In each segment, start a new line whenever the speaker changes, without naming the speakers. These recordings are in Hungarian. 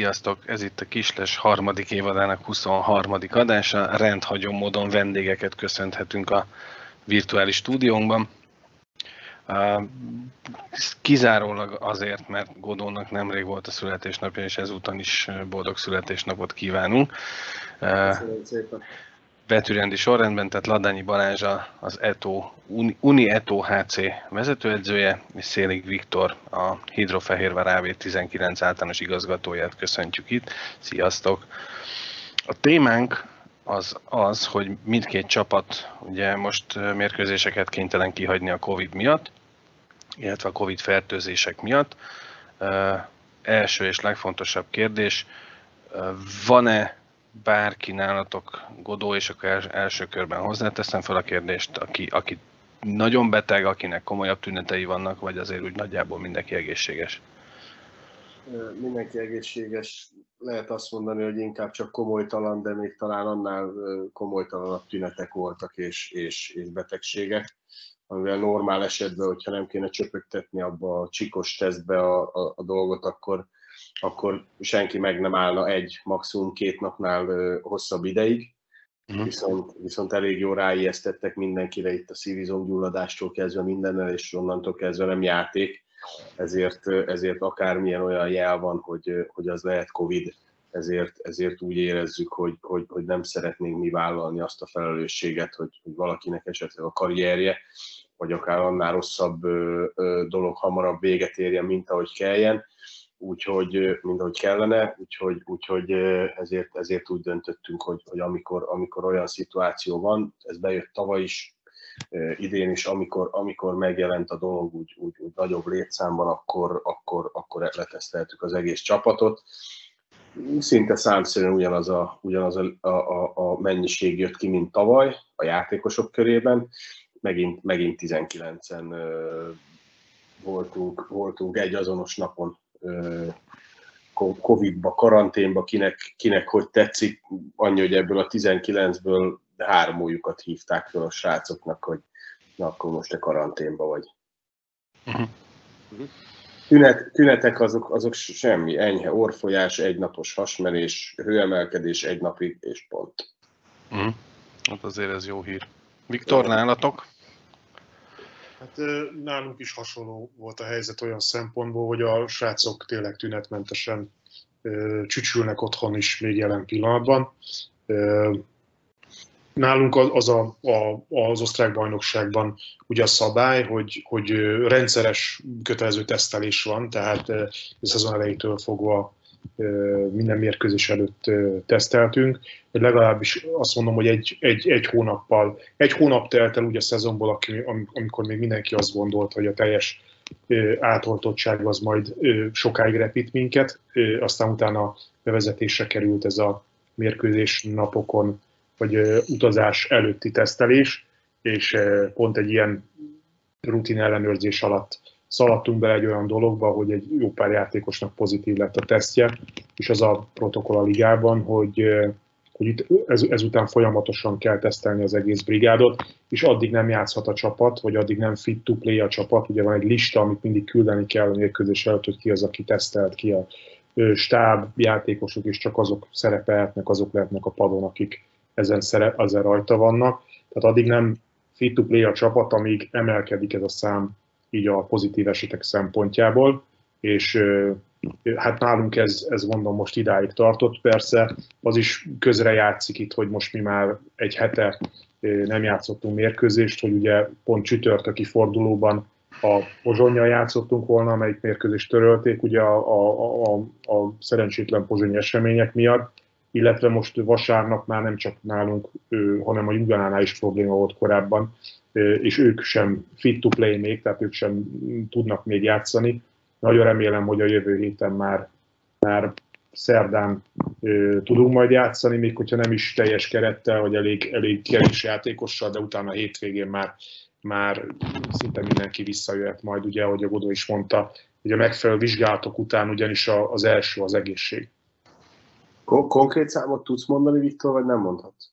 Sziasztok! Ez itt a Kisles harmadik évadának 23. adása. Rendhagyó módon vendégeket köszönhetünk a virtuális stúdiónkban. Kizárólag azért, mert Godónak nemrég volt a születésnapja, és ezúton is boldog születésnapot kívánunk. Köszönöm szépen betűrendi sorrendben, tehát Ladányi Balázs az ETO, Uni ETO HC vezetőedzője, és Szélig Viktor a Hidrofehérvár AV19 általános igazgatóját köszöntjük itt. Sziasztok! A témánk az az, hogy mindkét csapat ugye most mérkőzéseket kénytelen kihagyni a Covid miatt, illetve a Covid fertőzések miatt. első és legfontosabb kérdés, van-e bárki nálatok Godó, és akkor első körben hozzáteszem fel a kérdést, aki, aki nagyon beteg, akinek komolyabb tünetei vannak, vagy azért úgy nagyjából mindenki egészséges?
Mindenki egészséges. Lehet azt mondani, hogy inkább csak komolytalan, de még talán annál komolytalanabb tünetek voltak és, és, és betegségek amivel normál esetben, hogyha nem kéne csöpögtetni abba a csikos tesztbe a, a, a dolgot, akkor, akkor senki meg nem állna egy, maximum két napnál hosszabb ideig. Uh-huh. Viszont, viszont elég jó ráijesztettek mindenkire itt a szívizomgyulladástól kezdve mindennel, és onnantól kezdve nem játék. Ezért, ezért akármilyen olyan jel van, hogy, hogy az lehet Covid, ezért, ezért úgy érezzük, hogy, hogy, hogy nem szeretnénk mi vállalni azt a felelősséget, hogy, hogy valakinek esetleg a karrierje, vagy akár annál rosszabb dolog hamarabb véget érjen, mint ahogy kelljen úgyhogy, mint ahogy kellene, úgyhogy, úgyhogy ezért, ezért úgy döntöttünk, hogy, hogy amikor, amikor olyan szituáció van, ez bejött tavaly is, idén is, amikor, amikor megjelent a dolog úgy, úgy, úgy nagyobb létszámban, akkor, akkor, akkor leteszteltük az egész csapatot. Szinte számszerűen ugyanaz a, ugyanaz a, a, a mennyiség jött ki, mint tavaly a játékosok körében. Megint, megint 19-en voltunk, voltunk egy azonos napon Covid-ba, karanténba, kinek, kinek hogy tetszik, annyi, hogy ebből a 19-ből hármójukat hívták fel a srácoknak, hogy na akkor most te karanténba vagy. Uh-huh. Tünet, tünetek azok, azok semmi, enyhe orfolyás, egynapos hasmenés, hőemelkedés egy napig, és pont.
Uh-huh. Hát azért ez jó hír. Viktor, nálatok?
Hát nálunk is hasonló volt a helyzet olyan szempontból, hogy a srácok tényleg tünetmentesen csücsülnek otthon is még jelen pillanatban. Nálunk az a, a, az osztrák bajnokságban ugye a szabály, hogy, hogy rendszeres kötelező tesztelés van, tehát a szezon elejétől fogva minden mérkőzés előtt teszteltünk. Legalábbis azt mondom, hogy egy, egy, egy hónappal, egy hónap telt el úgy a szezonból, amikor még mindenki azt gondolt, hogy a teljes átoltottság az majd sokáig repít minket, aztán utána bevezetésre került ez a mérkőzés napokon, vagy utazás előtti tesztelés, és pont egy ilyen rutin ellenőrzés alatt szaladtunk bele egy olyan dologba, hogy egy jó pár játékosnak pozitív lett a tesztje, és az a protokoll a ligában, hogy, hogy itt ez, ezután folyamatosan kell tesztelni az egész brigádot, és addig nem játszhat a csapat, vagy addig nem fit to play a csapat. Ugye van egy lista, amit mindig küldeni kell a mérkőzés előtt, hogy ki az, aki tesztelt, ki a stáb, játékosok, és csak azok szerepelhetnek, azok lehetnek a padon, akik ezen, szere, ezen rajta vannak. Tehát addig nem fit to play a csapat, amíg emelkedik ez a szám így a pozitív esetek szempontjából, és hát nálunk ez, ez mondom most idáig tartott, persze az is közre játszik itt, hogy most mi már egy hete nem játszottunk mérkőzést, hogy ugye pont csütörtöki fordulóban a Pozsonyjal játszottunk volna, amelyik mérkőzést törölték ugye a, a, a, a szerencsétlen pozsonyi események miatt, illetve most vasárnap már nem csak nálunk, hanem a Juganánál is probléma volt korábban, és ők sem fit to play még, tehát ők sem tudnak még játszani. Nagyon remélem, hogy a jövő héten már, már szerdán ö, tudunk majd játszani, még hogyha nem is teljes kerettel, vagy elég, elég kevés játékossal, de utána a hétvégén már már szinte mindenki visszajöhet majd, ugye, ahogy a Godó is mondta, hogy a megfelelő vizsgálatok után ugyanis az első az egészség.
Konkrét számot tudsz mondani, Viktor, vagy nem mondhatsz?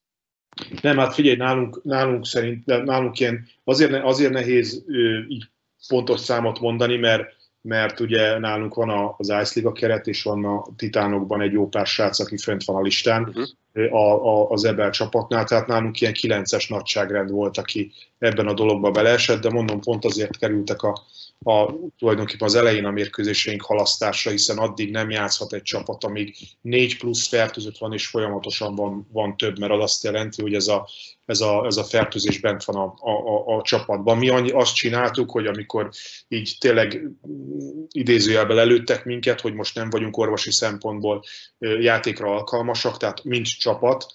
Nem, hát figyelj, nálunk, nálunk szerint, nálunk ilyen, azért, azért nehéz így pontos számot mondani, mert mert ugye nálunk van az Ice Liga keret, és van a Titánokban egy jó pár srác, aki fönt van a listán uh-huh. A, a, az Ebel csapatnál, tehát nálunk ilyen kilences nagyságrend volt, aki ebben a dologba beleesett, de mondom, pont azért kerültek a, a, tulajdonképpen az elején a mérkőzéseink halasztásra, hiszen addig nem játszhat egy csapat, amíg négy plusz fertőzött van, és folyamatosan van, van több, mert az azt jelenti, hogy ez a, ez a, ez a fertőzés bent van a, a, a, csapatban. Mi annyi, azt csináltuk, hogy amikor így tényleg idézőjelben előttek minket, hogy most nem vagyunk orvosi szempontból játékra alkalmasak, tehát mint csapat,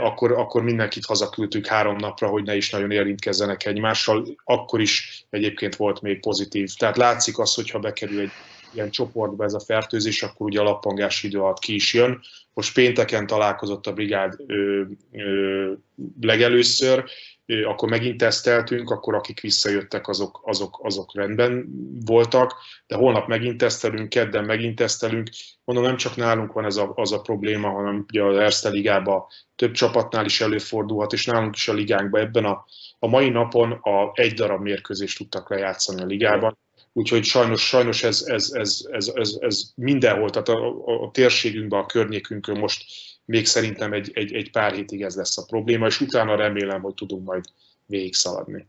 akkor, akkor mindenkit hazaküldtük három napra, hogy ne is nagyon érintkezzenek egymással. Akkor is egyébként volt még pozitív. Tehát látszik az, hogyha bekerül egy ilyen csoportba ez a fertőzés, akkor ugye a lappangás idő alatt ki is jön. Most pénteken találkozott a brigád ö, ö, legelőször, akkor megint teszteltünk, akkor akik visszajöttek, azok, azok, azok rendben voltak, de holnap megint tesztelünk, kedden megint tesztelünk. Mondom, nem csak nálunk van ez a, az a probléma, hanem ugye az Erste Ligában több csapatnál is előfordulhat, és nálunk is a ligánkban ebben a, a mai napon a egy darab mérkőzést tudtak lejátszani a ligában. Úgyhogy sajnos, sajnos ez, ez, ez, ez, ez, ez mindenhol, tehát a, a, a térségünkben, a környékünkön most még szerintem egy, egy, egy pár hétig ez lesz a probléma, és utána remélem, hogy tudunk majd végigszaladni.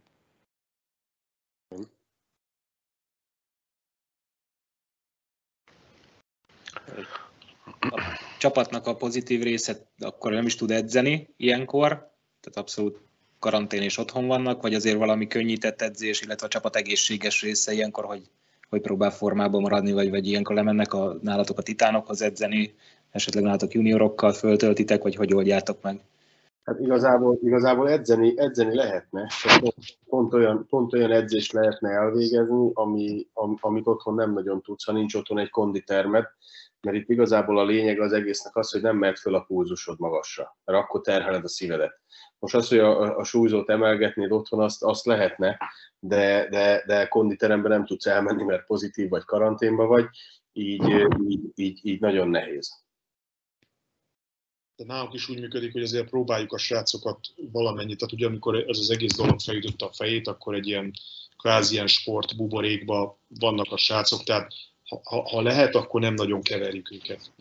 A csapatnak a pozitív része akkor nem is tud edzeni ilyenkor, tehát abszolút karantén és otthon vannak, vagy azért valami könnyített edzés, illetve a csapat egészséges része ilyenkor, hogy, hogy próbál formában maradni, vagy, vagy ilyenkor lemennek a, nálatok a titánokhoz edzeni, esetleg nálatok juniorokkal föltöltitek, vagy hogy oldjátok meg?
Hát igazából, igazából edzeni, edzeni lehetne, pont, olyan, pont olyan edzést lehetne elvégezni, ami, am, amit otthon nem nagyon tudsz, ha nincs otthon egy konditermed, mert itt igazából a lényeg az egésznek az, hogy nem mehet föl a pulzusod magasra, mert akkor terheled a szívedet. Most az, hogy a, a súlyzót emelgetnéd otthon, azt, azt lehetne, de, de, de konditeremben nem tudsz elmenni, mert pozitív vagy karanténba vagy, így, így, így, így nagyon nehéz.
De nálunk is úgy működik, hogy azért próbáljuk a srácokat valamennyit, tehát ugye amikor ez az egész dolog felütötte a fejét, akkor egy ilyen kvázi ilyen sportbuborékba vannak a srácok, tehát ha, ha lehet, akkor nem nagyon keverjük őket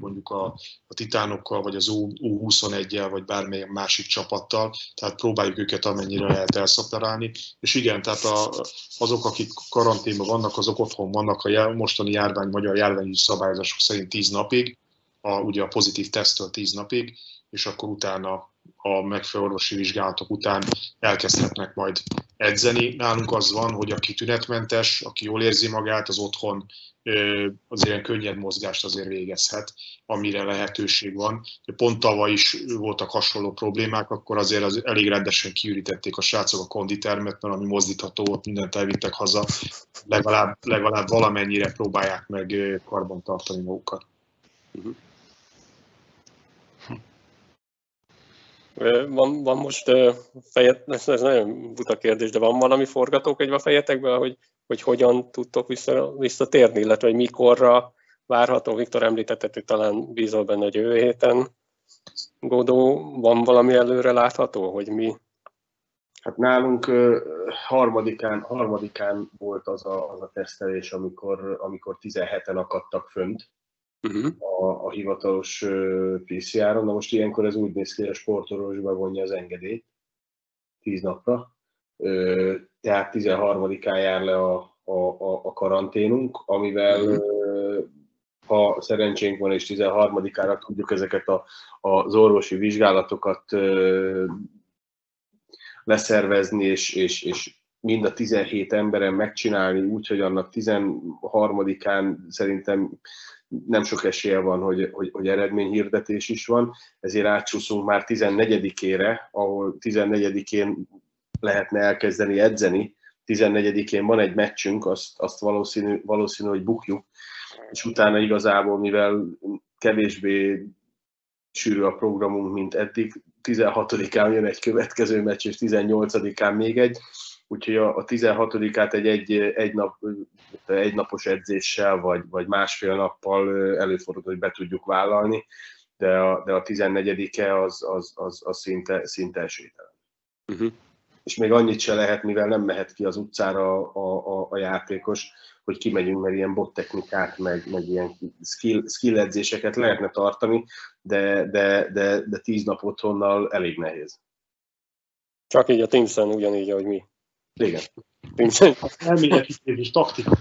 mondjuk a, a Titánokkal, vagy az U21-jel, vagy bármilyen másik csapattal, tehát próbáljuk őket amennyire lehet elszaperálni. És igen, tehát a, azok, akik karanténban vannak, azok otthon vannak a mostani járvány, magyar járványi szabályozások szerint 10 napig, a, ugye a pozitív tesztől 10 napig, és akkor utána a megfelelő orvosi vizsgálatok után elkezdhetnek majd edzeni. Nálunk az van, hogy aki tünetmentes, aki jól érzi magát, az otthon az ilyen könnyed mozgást azért végezhet, amire lehetőség van. Pont tavaly is voltak hasonló problémák, akkor azért az elég rendesen kiürítették a srácok a konditermet, mert ami mozdítható volt, mindent elvittek haza, legalább, legalább valamennyire próbálják meg karban tartani magukat. Uh-huh.
Van, van most fejet, ez, nagyon buta kérdés, de van valami forgatókönyv a fejetekben, hogy, hogy hogyan tudtok vissza, visszatérni, illetve hogy mikorra várható. Viktor említette, hogy talán bízol benne, hogy jövő héten Godó, van valami előre látható, hogy mi?
Hát nálunk harmadikán, harmadikán volt az a, az a tesztelés, amikor, amikor 17-en akadtak fönt, uh-huh. a, a hivatalos PCR-on. Na most ilyenkor ez úgy néz ki, hogy a sportorvos bevonja az engedélyt 10 napra, tehát 13-án jár le a, a, a karanténunk, amivel uh-huh. ha szerencsénk van és 13-ára tudjuk ezeket a, az orvosi vizsgálatokat leszervezni, és, és, és mind a 17 emberen megcsinálni, úgyhogy annak 13-án szerintem nem sok esélye van, hogy, hogy, hogy eredményhirdetés is van, ezért átsúszunk már 14-ére, ahol 14-én lehetne elkezdeni edzeni, 14-én van egy meccsünk, azt, azt valószínű, valószínű, hogy bukjuk, és utána igazából, mivel kevésbé sűrű a programunk, mint eddig, 16-án jön egy következő meccs, és 18-án még egy, úgyhogy a, a 16-át egy, egy, egy, nap, egy napos edzéssel, vagy, vagy másfél nappal előfordult, hogy be tudjuk vállalni, de a, de a 14-e az, az, az, az szinte, szinte esélytelen. Uh-huh. És még annyit se lehet, mivel nem mehet ki az utcára a, a, a játékos, hogy kimegyünk, mert ilyen bot technikát, meg, meg ilyen skill, skill edzéseket lehetne tartani, de, de, de, de tíz nap otthonnal elég nehéz.
Csak így a Teamsen ugyanígy, ahogy mi.
Igen.
Elméletítés, taktika.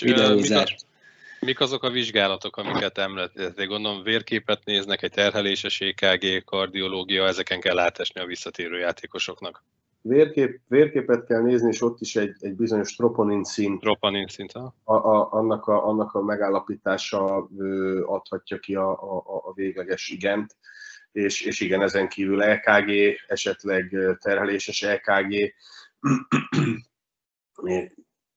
Videózás. Mik azok a vizsgálatok, amiket említettél? Gondolom vérképet néznek, egy terheléses EKG, kardiológia, ezeken kell átesni a visszatérő játékosoknak.
Vérkép, vérképet kell nézni, és ott is egy, egy bizonyos troponin szint.
Troponin szint, ha?
A, a, annak, a, annak a megállapítása ö, adhatja ki a, a, a végleges igent. És, és igen, ezen kívül EKG, esetleg terheléses EKG,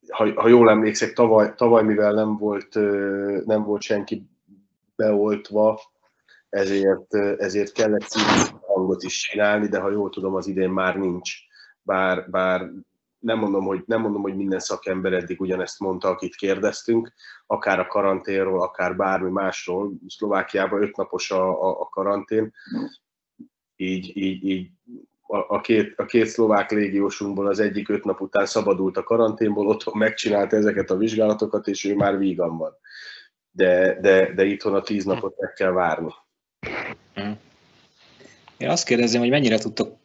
ha, ha jól emlékszek, tavaly, tavaly mivel nem volt, nem volt senki beoltva, ezért, ezért kellett hangot is csinálni, de ha jól tudom, az idén már nincs. Bár, bár nem mondom, hogy, nem mondom, hogy minden szakember eddig ugyanezt mondta, akit kérdeztünk, akár a karanténról, akár bármi másról. Szlovákiában öt napos a, a, a karantén, így, így, így a, a, két, a két szlovák légiósunkból az egyik öt nap után szabadult a karanténból, otthon megcsinálta ezeket a vizsgálatokat, és ő már vígan van. De, de, de itthon a tíz napot meg kell várni.
Én azt kérdezem, hogy mennyire tudtok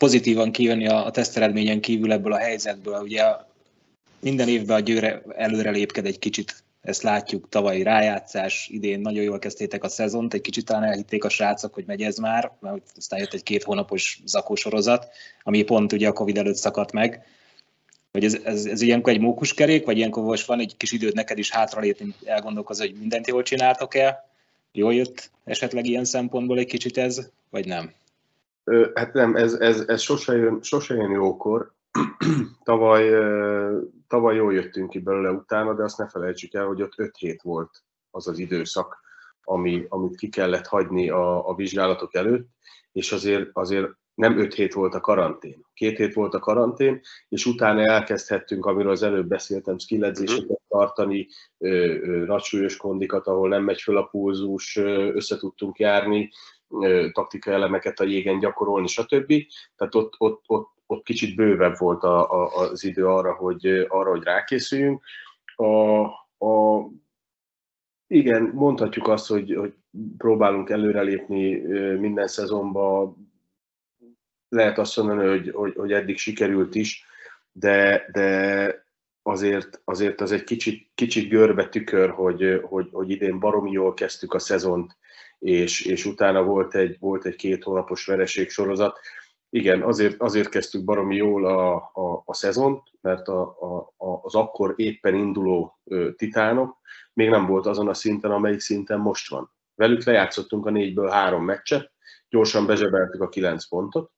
pozitívan kijönni a, a teszteredményen kívül ebből a helyzetből. Ugye minden évben a győre előre lépked egy kicsit ezt látjuk, tavalyi rájátszás, idén nagyon jól kezdtétek a szezont, egy kicsit talán elhitték a srácok, hogy megy ez már, mert aztán jött egy két hónapos zakósorozat, ami pont ugye a Covid előtt szakadt meg. Hogy ez, ez, ez ilyenkor egy mókuskerék, vagy ilyenkor most van egy kis időd neked is hátralépni, elgondolkozni, hogy mindent jól csináltok-e? Jól jött esetleg ilyen szempontból egy kicsit ez, vagy nem?
Hát nem, ez, ez, ez sose, jön, sose jön jókor. tavaly, tavaly jól jöttünk ki belőle utána, de azt ne felejtsük el, hogy ott 5 hét volt az az időszak, ami, amit ki kellett hagyni a, a vizsgálatok előtt, és azért, azért nem 5 hét volt a karantén. Két hét volt a karantén, és utána elkezdhettünk, amiről az előbb beszéltem, skilledzéseket tartani, nagysúlyos kondikat, ahol nem megy föl a pulzus, össze tudtunk járni, taktikai elemeket a jégen gyakorolni, stb. Tehát ott, ott, ott, ott kicsit bővebb volt a, a, az idő arra, hogy, arra, hogy rákészüljünk. A, a, igen, mondhatjuk azt, hogy, hogy próbálunk előrelépni minden szezonban. Lehet azt mondani, hogy, hogy, hogy eddig sikerült is, de, de azért, azért az egy kicsit, kicsit görbe tükör, hogy, hogy, hogy idén baromi jól kezdtük a szezont, és, és utána volt egy, volt egy két hónapos vereség sorozat. Igen, azért, azért kezdtük baromi jól a, a, a szezont, mert a, a, az akkor éppen induló titánok még nem volt azon a szinten, amelyik szinten most van. Velük lejátszottunk a négyből három meccset, gyorsan bezsebeltük a kilenc pontot,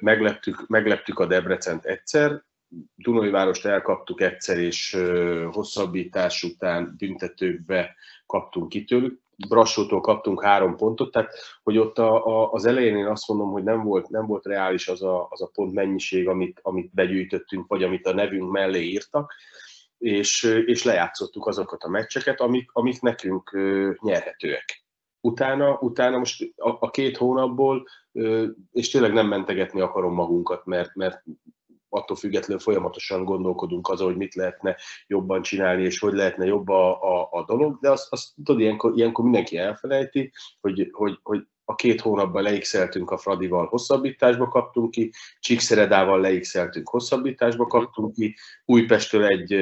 megleptük, megleptük a Debrecent egyszer, Dunai Várost elkaptuk egyszer, és hosszabbítás után büntetőkbe kaptunk ki tőlük. Brassótól kaptunk három pontot, tehát hogy ott a, a, az elején én azt mondom, hogy nem volt, nem volt reális az a, az a pont mennyiség, amit, amit begyűjtöttünk, vagy amit a nevünk mellé írtak, és, és lejátszottuk azokat a meccseket, amik, amik nekünk nyerhetőek. Utána, utána most a, a két hónapból, és tényleg nem mentegetni akarom magunkat, mert, mert attól függetlenül folyamatosan gondolkodunk azon, hogy mit lehetne jobban csinálni, és hogy lehetne jobb a, a, a dolog, de azt, azt tudod, ilyenkor, ilyenkor mindenki elfelejti, hogy, hogy, hogy a két hónapban leixeltünk a Fradival, hosszabbításba kaptunk ki, Csíkszeredával leixeltünk, hosszabbításba kaptunk ki, Újpestől egy,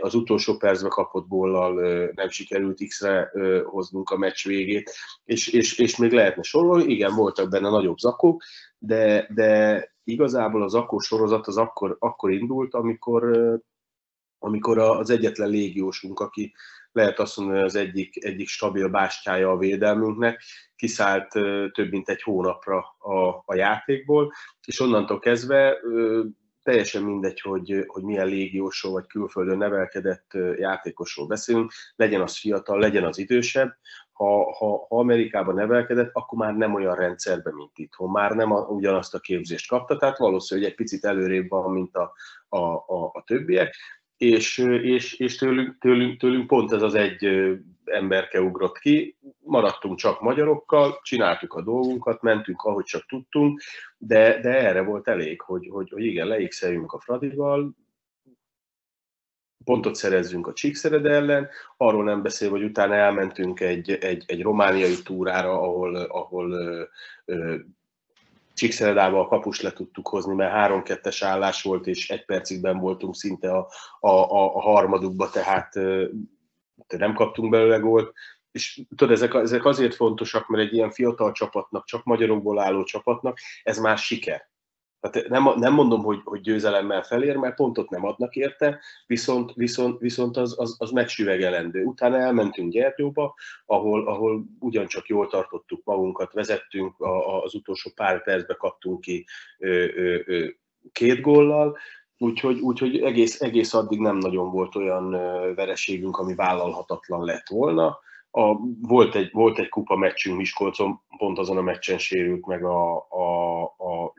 az utolsó percbe kapott góllal nem sikerült X-re hoznunk a meccs végét, és, és, és még lehetne sorolni, igen, voltak benne nagyobb zakók, de, de igazából az akkor sorozat az akkor, akkor indult, amikor, amikor az egyetlen légiósunk, aki lehet azt mondani, az egyik, egyik stabil bástyája a védelmünknek, kiszállt több mint egy hónapra a, a játékból, és onnantól kezdve teljesen mindegy, hogy, hogy milyen légiósról vagy külföldön nevelkedett játékosról beszélünk, legyen az fiatal, legyen az idősebb, ha, ha, ha Amerikában nevelkedett, akkor már nem olyan rendszerben, mint itthon, már nem a, ugyanazt a képzést kapta, tehát valószínűleg egy picit előrébb van, mint a, a, a, a többiek, és, és, és tőlünk, tőlünk, tőlünk pont ez az egy emberke ugrott ki, maradtunk csak magyarokkal, csináltuk a dolgunkat, mentünk, ahogy csak tudtunk, de, de erre volt elég, hogy, hogy, hogy igen, leigszeljünk a Fradival, pontot szerezzünk a Csíkszered ellen, arról nem beszél, hogy utána elmentünk egy, egy, egy romániai túrára, ahol, ahol ö, a kapus le tudtuk hozni, mert 3-2-es állás volt, és egy percigben voltunk szinte a, a, a, a harmadukba, tehát ö, nem kaptunk belőle gólt. És tudod, ezek, ezek azért fontosak, mert egy ilyen fiatal csapatnak, csak magyarokból álló csapatnak, ez már siker. Tehát nem, nem mondom, hogy, hogy győzelemmel felér, mert pontot nem adnak érte, viszont, viszont, viszont az, az, az megsüvegelendő. Utána elmentünk Gyergyóba, ahol, ahol ugyancsak jól tartottuk magunkat, vezettünk, a, az utolsó pár percbe kaptunk ki ö, ö, ö, két góllal, úgyhogy, úgyhogy egész, egész addig nem nagyon volt olyan vereségünk, ami vállalhatatlan lett volna. A, volt, egy, volt egy kupa meccsünk Miskolcon, pont azon a meccsen sérült meg a, a, a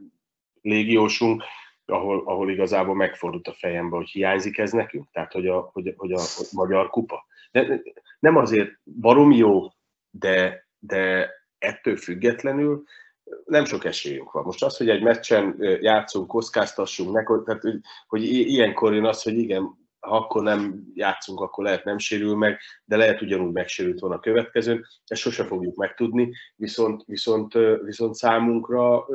légiósunk, ahol, ahol igazából megfordult a fejembe, hogy hiányzik ez nekünk, tehát hogy a, hogy, hogy a, magyar kupa. De, nem azért barom jó, de, de ettől függetlenül nem sok esélyünk van. Most az, hogy egy meccsen játszunk, kockáztassunk, tehát, hogy, hogy ilyenkor jön az, hogy igen, ha akkor nem játszunk, akkor lehet nem sérül meg, de lehet ugyanúgy megsérült volna a következőn, ezt sose fogjuk megtudni, viszont, viszont, viszont számunkra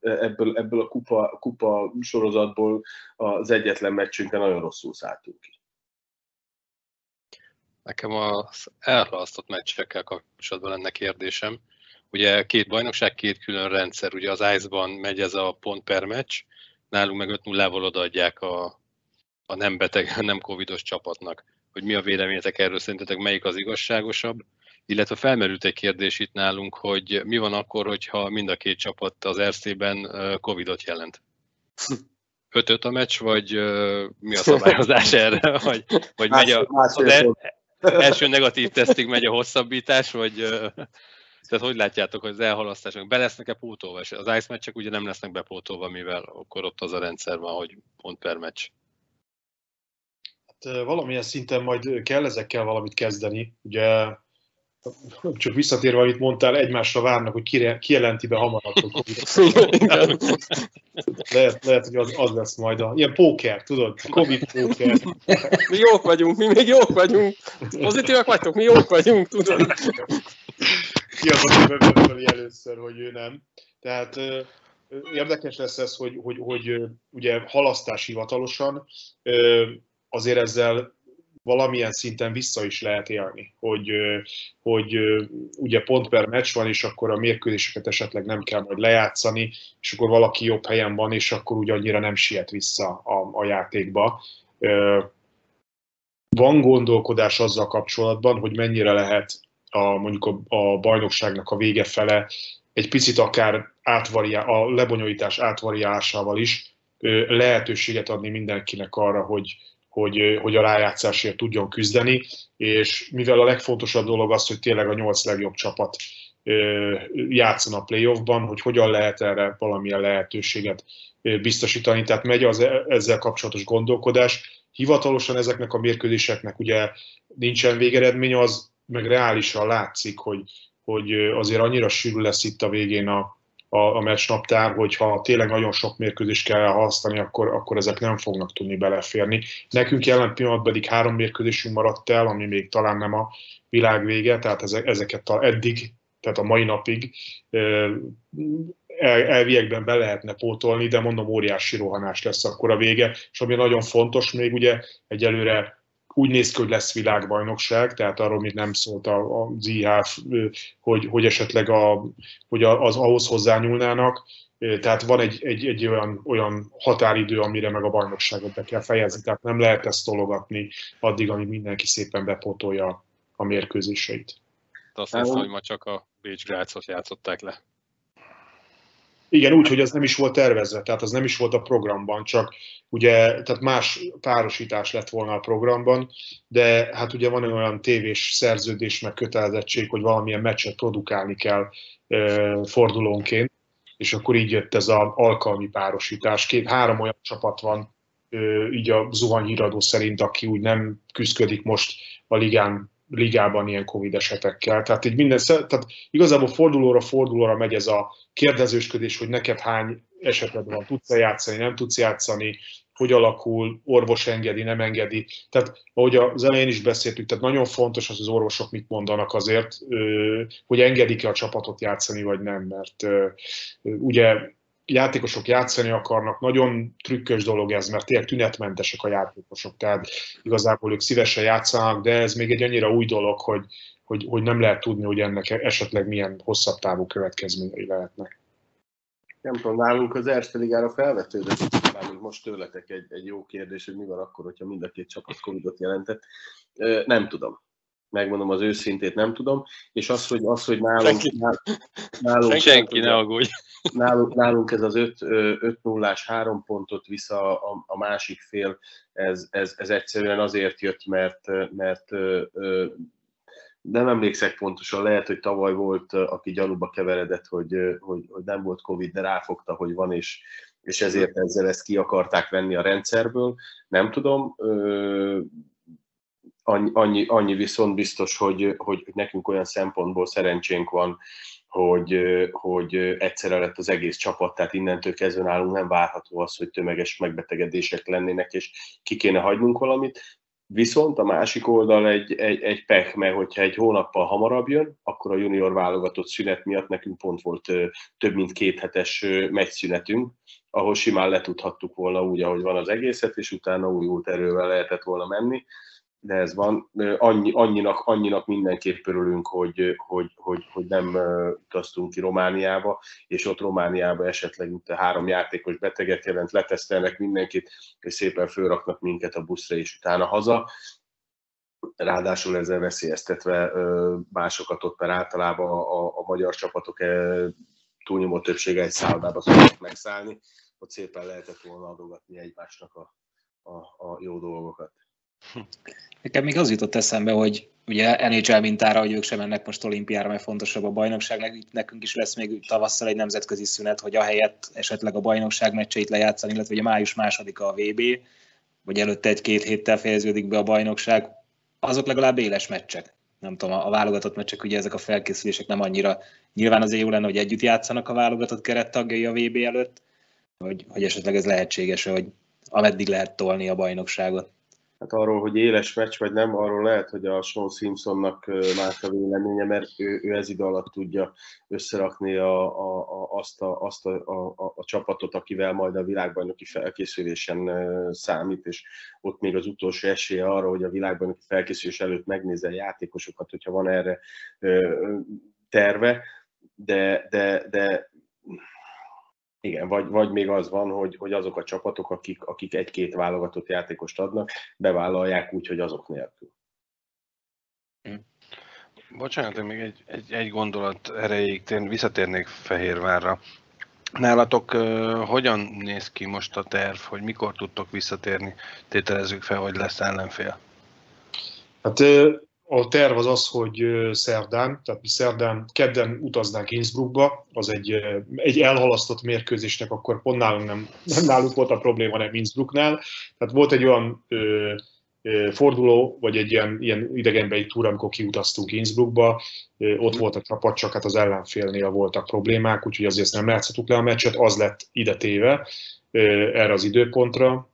ebből, ebből a kupa, kupa sorozatból az egyetlen meccsünkre nagyon rosszul szálltunk ki.
Nekem az elhalasztott meccsekkel kapcsolatban lenne kérdésem. Ugye két bajnokság, két külön rendszer. Ugye az Ice-ban megy ez a pont per meccs, nálunk meg 5-0-val odaadják a a nem beteg, nem covidos csapatnak. Hogy mi a véleményetek erről, szerintetek melyik az igazságosabb? Illetve felmerült egy kérdés itt nálunk, hogy mi van akkor, hogyha mind a két csapat az RC-ben covidot jelent? 5 a meccs, vagy mi a szabályozás erre? Vagy, vagy megy a, az el, első negatív tesztig megy a hosszabbítás, vagy tehát hogy látjátok, hogy az elhalasztások be lesznek-e pótolva? Az ice meccsek ugye nem lesznek bepótolva, mivel akkor ott az a rendszer van, hogy pont per meccs
valamilyen szinten majd kell ezekkel valamit kezdeni. Ugye csak visszatérve, amit mondtál, egymásra várnak, hogy kijelenti be hamarabb, hogy lehet, lehet, hogy az, az lesz majd a... Ilyen póker, tudod? Covid póker.
Mi jók vagyunk, mi még jók vagyunk. Pozitívak vagytok, mi jók vagyunk, tudod?
Ki az, aki beveteli először, hogy ő nem. Tehát érdekes lesz ez, hogy, hogy, hogy ugye halasztás hivatalosan, azért ezzel valamilyen szinten vissza is lehet élni, hogy, hogy ugye pont per meccs van, és akkor a mérkőzéseket esetleg nem kell majd lejátszani, és akkor valaki jobb helyen van, és akkor úgy annyira nem siet vissza a, a játékba. Van gondolkodás azzal kapcsolatban, hogy mennyire lehet a, mondjuk a, a bajnokságnak a vége fele egy picit akár átvariá, a lebonyolítás átvariálásával is lehetőséget adni mindenkinek arra, hogy, hogy, hogy a rájátszásért tudjon küzdeni, és mivel a legfontosabb dolog az, hogy tényleg a nyolc legjobb csapat játszon a playoffban, hogy hogyan lehet erre valamilyen lehetőséget biztosítani. Tehát megy az e, ezzel kapcsolatos gondolkodás. Hivatalosan ezeknek a mérkőzéseknek ugye nincsen végeredmény, az meg reálisan látszik, hogy, hogy azért annyira sűrű lesz itt a végén a, a, a meccs naptár, hogyha tényleg nagyon sok mérkőzést kell használni, akkor, akkor ezek nem fognak tudni beleférni. Nekünk jelen pillanatban pedig három mérkőzésünk maradt el, ami még talán nem a világ vége, tehát ezeket a, eddig, tehát a mai napig el, elviekben be lehetne pótolni, de mondom, óriási rohanás lesz akkor a vége, és ami nagyon fontos még ugye egyelőre úgy néz ki, hogy lesz világbajnokság, tehát arról még nem szólt az IHF, hogy, hogy esetleg a, hogy az ahhoz hozzányúlnának, tehát van egy, egy, egy olyan, olyan határidő, amire meg a bajnokságot be kell fejezni, tehát nem lehet ezt tologatni addig, amíg mindenki szépen bepotolja a mérkőzéseit.
Azt hiszem, hogy ma csak a Bécs Grácot játszották le.
Igen, úgy, hogy az nem is volt tervezve, tehát az nem is volt a programban, csak ugye, tehát más párosítás lett volna a programban, de hát ugye van olyan tévés szerződés, meg kötelezettség, hogy valamilyen meccset produkálni kell fordulónként, és akkor így jött ez az alkalmi párosítás. Két, három olyan csapat van, e, így a zuhanyhíradó szerint, aki úgy nem küzdik most a ligán ligában ilyen Covid esetekkel. Tehát így minden, tehát igazából fordulóra fordulóra megy ez a kérdezősködés, hogy neked hány eseted van, tudsz-e játszani, nem tudsz játszani, hogy alakul, orvos engedi, nem engedi. Tehát ahogy az elején is beszéltük, tehát nagyon fontos az, az orvosok mit mondanak azért, hogy engedik-e a csapatot játszani, vagy nem, mert ugye játékosok játszani akarnak, nagyon trükkös dolog ez, mert tényleg tünetmentesek a játékosok, tehát igazából ők szívesen játszanak, de ez még egy annyira új dolog, hogy, hogy, hogy nem lehet tudni, hogy ennek esetleg milyen hosszabb távú következményei lehetnek.
Nem tudom, nálunk az Erste Ligára felvetődött, még most tőletek egy, egy jó kérdés, hogy mi van akkor, hogyha mind a két csapat Covidot jelentett. Nem tudom megmondom az őszintét, nem tudom, és az, hogy, az, hogy nálunk...
Senki, nálunk, senki ne aggódj.
Nálunk, nálunk ez az 5 0 ás három pontot vissza a, a másik fél, ez, ez, ez egyszerűen azért jött, mert, mert nem emlékszek pontosan, lehet, hogy tavaly volt, aki gyanúba keveredett, hogy, hogy, hogy nem volt Covid, de ráfogta, hogy van, és, és ezért ezzel ezt ki akarták venni a rendszerből. Nem tudom, annyi, annyi, viszont biztos, hogy, hogy nekünk olyan szempontból szerencsénk van, hogy, hogy egyszerre lett az egész csapat, tehát innentől kezdve nálunk nem várható az, hogy tömeges megbetegedések lennének, és ki kéne hagynunk valamit. Viszont a másik oldal egy, egy, egy pech, mert hogyha egy hónappal hamarabb jön, akkor a junior válogatott szünet miatt nekünk pont volt több mint két hetes meccszünetünk, ahol simán letudhattuk volna úgy, ahogy van az egészet, és utána újult erővel lehetett volna menni de ez van. Annyi, annyinak, annyinak mindenképp örülünk, hogy, hogy, hogy, hogy nem utaztunk ki Romániába, és ott Romániába esetleg itt a három játékos beteget jelent, letesztelnek mindenkit, és szépen fölraknak minket a buszra, és utána haza. Ráadásul ezzel veszélyeztetve másokat ott, mert általában a, a magyar csapatok túlnyomó többsége egy szállodába szoktak megszállni, ott szépen lehetett volna adogatni egymásnak a, a, a jó dolgokat.
Nekem még az jutott eszembe, hogy ugye NHL mintára, hogy ők sem mennek most olimpiára, mert fontosabb a bajnokság, nekünk is lesz még tavasszal egy nemzetközi szünet, hogy ahelyett esetleg a bajnokság meccseit lejátszani, illetve ugye május második a VB, vagy előtte egy-két héttel fejeződik be a bajnokság, azok legalább éles meccsek. Nem tudom, a válogatott meccsek, ugye ezek a felkészülések nem annyira, nyilván azért jó lenne, hogy együtt játszanak a válogatott kerettagjai a VB előtt, hogy, hogy esetleg ez lehetséges, hogy ameddig lehet tolni a bajnokságot
hát arról, hogy éles meccs vagy nem, arról lehet, hogy a Sean Simpsonnak más a véleménye, mert ő, ő ez idő alatt tudja összerakni a, a, a, azt, a, azt a, a, a csapatot, akivel majd a világbajnoki felkészülésen számít, és ott még az utolsó esélye arra, hogy a világbajnoki felkészülés előtt megnézze a játékosokat, hogyha van erre terve, de, de, de igen, vagy, vagy még az van, hogy, hogy azok a csapatok, akik, akik egy-két válogatott játékost adnak, bevállalják úgy, hogy azok nélkül.
Hm. Bocsánat, még egy, egy, egy gondolat erejéig én visszatérnék Fehérvárra. Nálatok uh, hogyan néz ki most a terv, hogy mikor tudtok visszatérni? Tételezzük fel, hogy lesz ellenfél.
Hát a terv az az, hogy szerdán, tehát mi szerdán, kedden utaznánk Innsbruckba, az egy, egy elhalasztott mérkőzésnek, akkor pont nálunk nem, nem nálunk volt a probléma, nem Innsbrucknál. Tehát volt egy olyan ö, forduló, vagy egy ilyen, ilyen idegenbeli túra, amikor kiutaztunk Innsbruckba, ott volt a csapat, csak hát az ellenfélnél voltak problémák, úgyhogy azért nem látszottuk le a meccset, az lett ide téve erre az időpontra,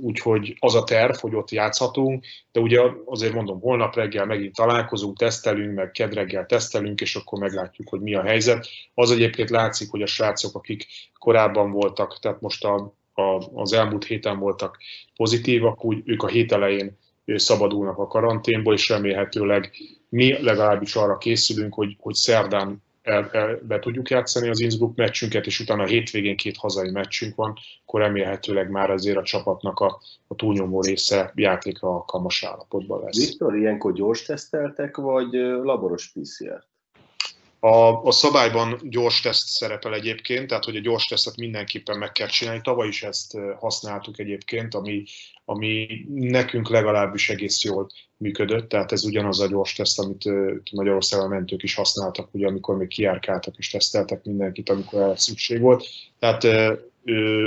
úgyhogy az a terv, hogy ott játszhatunk, de ugye azért mondom, holnap reggel megint találkozunk, tesztelünk, meg ked reggel tesztelünk, és akkor meglátjuk, hogy mi a helyzet. Az egyébként látszik, hogy a srácok, akik korábban voltak, tehát most a, a, az elmúlt héten voltak pozitívak, úgy ők a hét elején szabadulnak a karanténból, és remélhetőleg mi legalábbis arra készülünk, hogy, hogy szerdán el, el, be tudjuk játszani az Innsbruck meccsünket, és utána a hétvégén két hazai meccsünk van, akkor remélhetőleg már azért a csapatnak a, a túlnyomó része játékra alkalmas állapotban lesz.
Viktor, ilyenkor gyors teszteltek, vagy laboros PCR-t?
A, a szabályban gyors teszt szerepel egyébként, tehát hogy a gyors tesztet mindenképpen meg kell csinálni. Tavaly is ezt használtuk egyébként, ami, ami nekünk legalábbis egész jól működött, tehát ez ugyanaz a gyors teszt, amit Magyarországon mentők is használtak, ugye, amikor még kiárkáltak és teszteltek mindenkit, amikor erre szükség volt. Tehát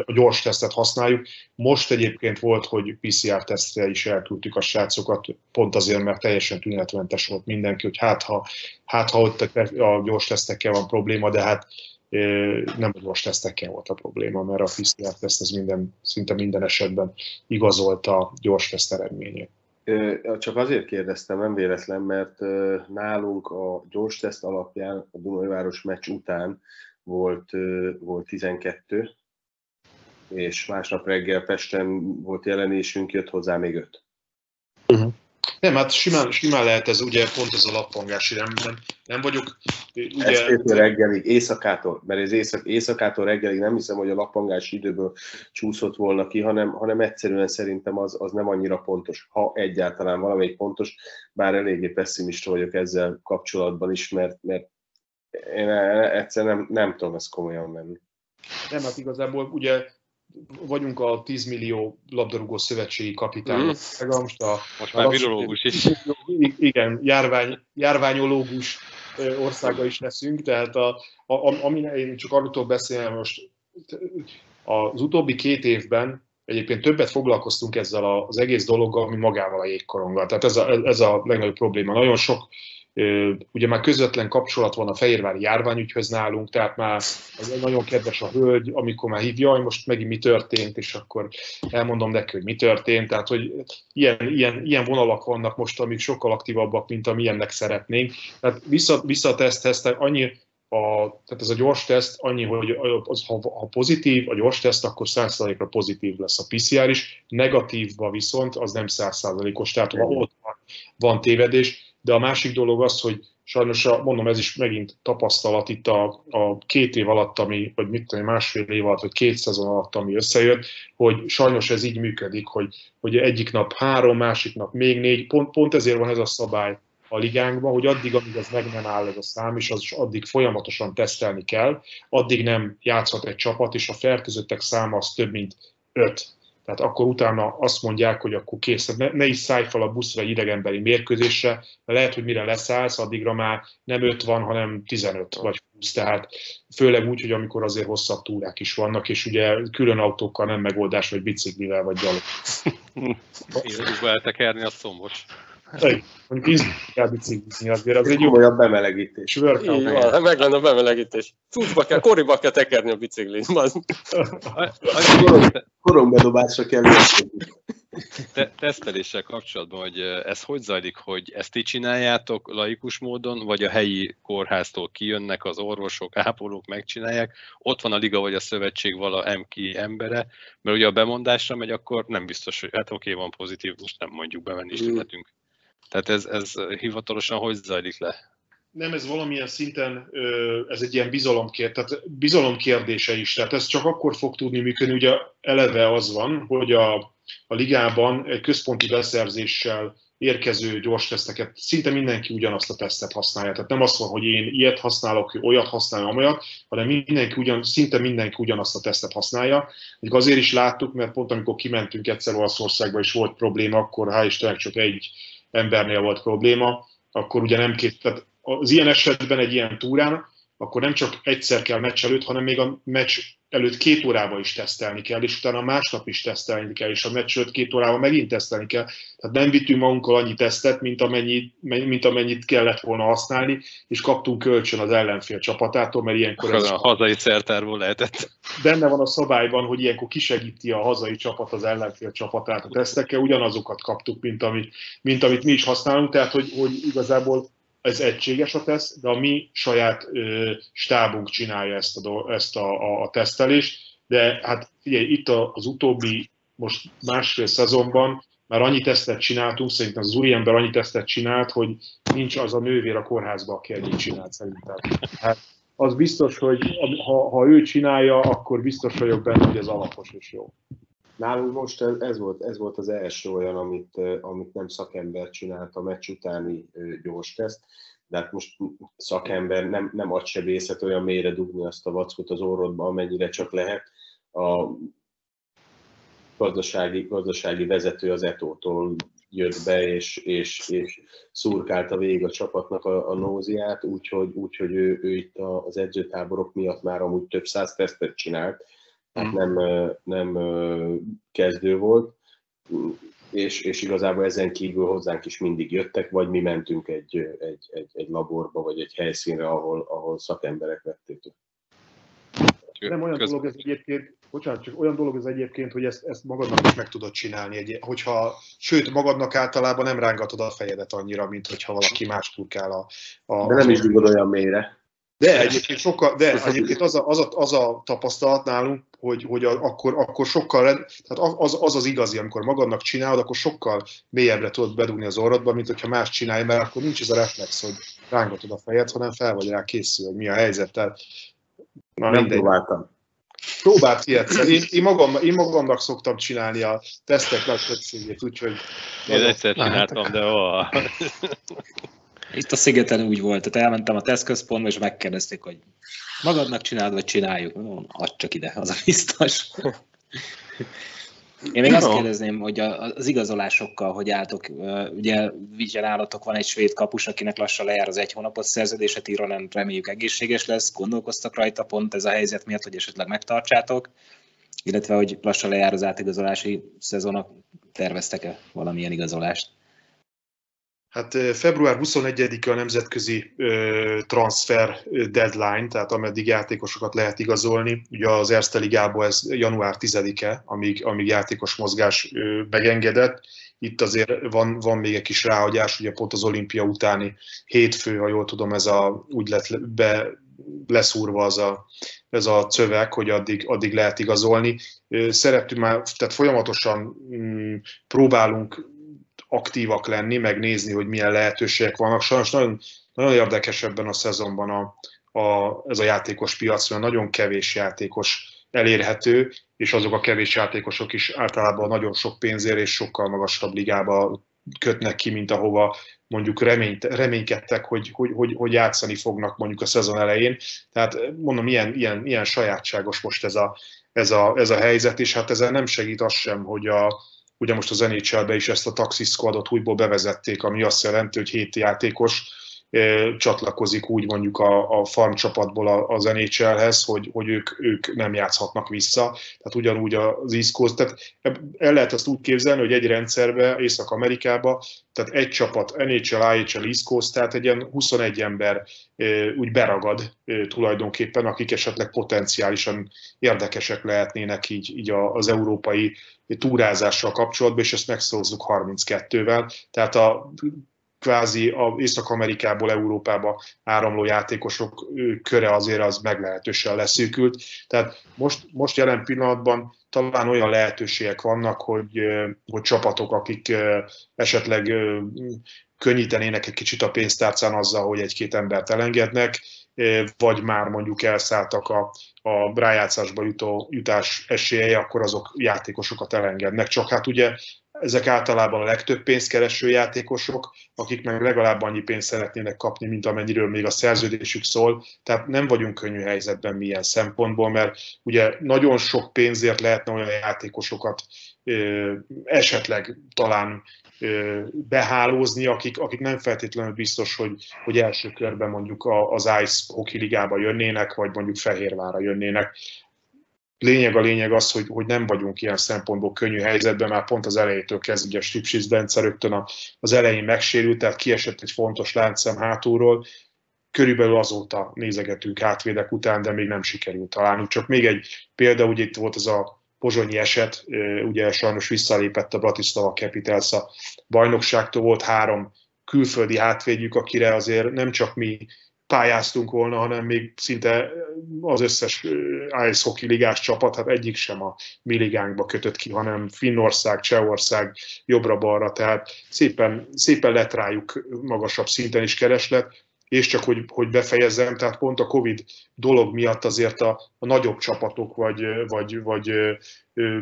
a gyors tesztet használjuk. Most egyébként volt, hogy PCR-tesztre is elküldtük a srácokat, pont azért, mert teljesen tünetmentes volt mindenki, hogy hát ha, hát, ha ott a gyors tesztekkel van probléma, de hát nem a gyors tesztekkel volt a probléma, mert a PCR-teszt az minden, szinte minden esetben igazolta a gyors teszt eredményét.
Csak azért kérdeztem, nem véletlen, mert nálunk a gyors teszt alapján a Dunajváros meccs után volt, volt 12, és másnap reggel Pesten volt jelenésünk, jött hozzá még öt.
Uh-huh. Nem, hát simán, simán lehet ez, ugye pont ez a lappangási, nem, nem, nem vagyok...
Ugye... Ez reggelig, éjszakától, mert ez éjszak, éjszakától reggelig nem hiszem, hogy a lappangási időből csúszott volna ki, hanem, hanem egyszerűen szerintem az, az nem annyira pontos, ha egyáltalán valamelyik pontos, bár eléggé pessimista vagyok ezzel kapcsolatban is, mert, mert én egyszerűen nem, nem tudom ezt komolyan venni.
Nem, hát igazából ugye vagyunk a 10 millió labdarúgó szövetségi kapitány. Mm.
Most, a, Most már virológus is.
Igen, járvány, járványológus országa is leszünk, tehát a, a, ami én csak arról beszélni most az utóbbi két évben egyébként többet foglalkoztunk ezzel az egész dologgal, ami magával a jégkoronggal. Tehát ez a, ez a legnagyobb probléma. Nagyon sok Ugye már közvetlen kapcsolat van a Fehérvári járványügyhöz nálunk, tehát már nagyon kedves a hölgy, amikor már hívja, hogy most megint mi történt, és akkor elmondom neki, hogy mi történt. Tehát, hogy ilyen, ilyen, ilyen vonalak vannak most, amik sokkal aktívabbak, mint amilyennek szeretnénk. Tehát vissza, vissza a teszthez, tehát annyi, a, tehát ez a gyors teszt annyi, hogy az, ha, ha pozitív a gyors teszt, akkor 100%-ra pozitív lesz a PCR is, negatívba viszont az nem 100%-os, tehát ha ott van, van tévedés, de a másik dolog az, hogy sajnos, a, mondom, ez is megint tapasztalat itt a, a két év alatt, ami, vagy mit tudom, másfél év alatt, vagy két szezon alatt, ami összejött, hogy sajnos ez így működik, hogy, hogy egyik nap három, másik nap még négy, pont, pont ezért van ez a szabály a ligánkban, hogy addig, amíg ez meg nem áll ez a szám, és az addig folyamatosan tesztelni kell, addig nem játszhat egy csapat, és a fertőzöttek száma az több mint öt tehát akkor utána azt mondják, hogy akkor kész, ne, ne is szállj fel a buszra egy idegenbeli mérkőzésre, mert lehet, hogy mire leszállsz, addigra már nem 5 van, hanem 15 vagy 20, tehát főleg úgy, hogy amikor azért hosszabb túrák is vannak, és ugye külön autókkal nem megoldás, vagy biciklivel, vagy gyalog.
Én eltekerni, a szombos.
Mondjuk kell biciklizni, azért
az egy jó. Olyan bemelegítés.
Így van, meg lenne a bemelegítés. Cuccba kell, koriba kell tekerni a biciklin.
Korombedobásra kell
te, teszteléssel kapcsolatban, hogy ez hogy zajlik, hogy ezt ti csináljátok laikus módon, vagy a helyi kórháztól kijönnek az orvosok, ápolók, megcsinálják, ott van a liga vagy a szövetség vala MK embere, mert ugye a bemondásra megy, akkor nem biztos, hogy hát oké, van pozitív, most nem mondjuk bevenni is mm. Tehát ez, ez hivatalosan hogy zajlik le?
Nem, ez valamilyen szinten, ez egy ilyen bizalomkérdés, tehát bizalomkérdése is. Tehát ez csak akkor fog tudni működni, ugye eleve az van, hogy a, a ligában egy központi beszerzéssel érkező gyors teszteket, szinte mindenki ugyanazt a tesztet használja. Tehát nem azt van, hogy én ilyet használok, olyat használom, amolyat, hanem mindenki ugyan, szinte mindenki ugyanazt a tesztet használja. Még azért is láttuk, mert pont amikor kimentünk egyszer Olaszországba és volt probléma, akkor hál' Istennek csak egy embernél volt probléma, akkor ugye nem két, tehát az ilyen esetben egy ilyen túrán, akkor nem csak egyszer kell meccs előtt, hanem még a meccs előtt két órával is tesztelni kell, és utána másnap is tesztelni kell, és a meccs előtt két órával megint tesztelni kell. Tehát nem vittünk magunkkal annyi tesztet, mint amennyit, mint amennyit kellett volna használni, és kaptunk kölcsön az ellenfél csapatától, mert ilyenkor
ez... A hazai szertárból lehetett.
Benne van a szabályban, hogy ilyenkor kisegíti a hazai csapat az ellenfél csapatát a tesztekkel, ugyanazokat kaptuk, mint amit, mint amit mi is használunk, tehát hogy, hogy igazából ez egységes a teszt, de a mi saját ö, stábunk csinálja ezt, a, ezt a, a, a tesztelést, de hát figyelj, itt az utóbbi most másfél szezonban már annyi tesztet csináltunk, szerintem az úriember annyi tesztet csinált, hogy nincs az a nővér a kórházba, aki ennyit csinált szerintem. Hát az biztos, hogy ha, ha ő csinálja, akkor biztos vagyok benne, hogy ez alapos és jó.
Nálunk most ez volt, ez volt az első olyan, amit, amit nem szakember csinált a meccs utáni gyors teszt. de hát most szakember nem, nem ad sebészet olyan mélyre dugni azt a vackot az orrodba, amennyire csak lehet. A gazdasági, gazdasági vezető az Etótól jött be, és, és, és szurkálta végig a csapatnak a, a nóziát, úgyhogy, úgyhogy ő, ő itt az edzőtáborok miatt már amúgy több száz tesztet csinált, tehát mm. nem, nem kezdő volt, és, és igazából ezen kívül hozzánk is mindig jöttek, vagy mi mentünk egy, egy, egy, egy laborba, vagy egy helyszínre, ahol, ahol szakemberek vették le.
Nem olyan dolog ez egyébként, bocsánat, csak olyan dolog ez egyébként, hogy ezt, ezt magadnak is meg tudod csinálni. Egy, hogyha, sőt, magadnak általában nem rángatod a fejedet annyira, mint hogyha valaki más turkál a,
a... De nem is dugod olyan mélyre.
De egyébként, sokkal, de egyébként az, a, az, a, az a tapasztalat nálunk, hogy, hogy a, akkor, akkor sokkal, tehát az, az az igazi, amikor magadnak csinálod, akkor sokkal mélyebbre tudod bedugni az orrodba, mint hogyha más csinálja, mert akkor nincs ez a reflex, hogy rángatod a fejed, hanem fel vagy rá készül, hogy mi a helyzet. Tehát,
na, nem mindegy. próbáltam.
Próbált ki egyszer. Én, én, magam, én magamnak szoktam csinálni a tesztek nagy többségét, úgyhogy...
Én egyszer csináltam, de ó.
Itt a szigeten úgy volt, tehát elmentem a tesztközpontba, és megkérdezték, hogy magadnak csinálod, vagy csináljuk? Add csak ide, az a biztos. Én még azt kérdezném, hogy az igazolásokkal, hogy álltok, ugye vizsgálatok van egy svéd kapus, akinek lassan lejár az egy hónapos szerződése, Tironen reméljük egészséges lesz, gondolkoztak rajta pont ez a helyzet miatt, hogy esetleg megtartsátok, illetve hogy lassan lejár az átigazolási szezonok, terveztek-e valamilyen igazolást?
Hát február 21-e a nemzetközi transfer deadline, tehát ameddig játékosokat lehet igazolni. Ugye az Erste Ligában ez január 10-e, amíg, amíg játékos mozgás megengedett. Itt azért van, van még egy kis ráhagyás, ugye pont az olimpia utáni hétfő, ha jól tudom, ez a, úgy lett be, leszúrva az a, ez a cövek, hogy addig, addig lehet igazolni. Szeretünk már, tehát folyamatosan mm, próbálunk aktívak lenni, megnézni, hogy milyen lehetőségek vannak. Sajnos nagyon, nagyon érdekes ebben a szezonban a, a, ez a játékos piac, mert nagyon kevés játékos elérhető, és azok a kevés játékosok is általában nagyon sok pénzért és sokkal magasabb ligába kötnek ki, mint ahova mondjuk reményt, reménykedtek, hogy, hogy, hogy, hogy játszani fognak mondjuk a szezon elején. Tehát mondom, ilyen, ilyen, ilyen sajátságos most ez a, ez, a, ez a helyzet, és hát ezzel nem segít az sem, hogy a, Ugye most az nhl is ezt a taxi squadot újból bevezették, ami azt jelenti, hogy hét játékos csatlakozik úgy mondjuk a, a farm csapatból az NHL-hez, hogy, hogy ők, ők nem játszhatnak vissza. Tehát ugyanúgy az East Coast, tehát el lehet ezt úgy képzelni, hogy egy rendszerbe, Észak-Amerikába, tehát egy csapat NHL, IHL, East Coast, tehát egy ilyen 21 ember úgy beragad tulajdonképpen, akik esetleg potenciálisan érdekesek lehetnének így, így az európai túrázással kapcsolatban, és ezt megszózzuk 32-vel. Tehát a kvázi a Észak-Amerikából Európába áramló játékosok köre azért az meglehetősen leszűkült. Tehát most, most jelen pillanatban talán olyan lehetőségek vannak, hogy, hogy csapatok, akik esetleg könnyítenének egy kicsit a pénztárcán azzal, hogy egy-két embert elengednek, vagy már mondjuk elszálltak a, a rájátszásba jutó jutás esélyei, akkor azok játékosokat elengednek. Csak hát ugye ezek általában a legtöbb pénzkereső játékosok, akik meg legalább annyi pénzt szeretnének kapni, mint amennyiről még a szerződésük szól. Tehát nem vagyunk könnyű helyzetben milyen szempontból, mert ugye nagyon sok pénzért lehetne olyan játékosokat esetleg talán behálózni, akik, akik nem feltétlenül biztos, hogy, hogy első körben mondjuk az Ice Hockey Ligába jönnének, vagy mondjuk Fehérvára jönnének lényeg a lényeg az, hogy, hogy nem vagyunk ilyen szempontból könnyű helyzetben, mert pont az elejétől kezdve ugye a Stipsis Bence rögtön az elején megsérült, tehát kiesett egy fontos láncszem hátulról, körülbelül azóta nézegetünk átvédek után, de még nem sikerült találni. Csak még egy példa, ugye itt volt ez a pozsonyi eset, ugye sajnos visszalépett a Bratislava Capitals a bajnokságtól, volt három külföldi hátvédjük, akire azért nem csak mi pályáztunk volna, hanem még szinte az összes ice hockey ligás csapat, hát egyik sem a mi ligánkba kötött ki, hanem Finnország, Csehország jobbra-balra, tehát szépen, szépen lett rájuk magasabb szinten is kereslet, és csak hogy, hogy befejezzem, tehát pont a Covid dolog miatt azért a, a nagyobb csapatok, vagy, vagy, vagy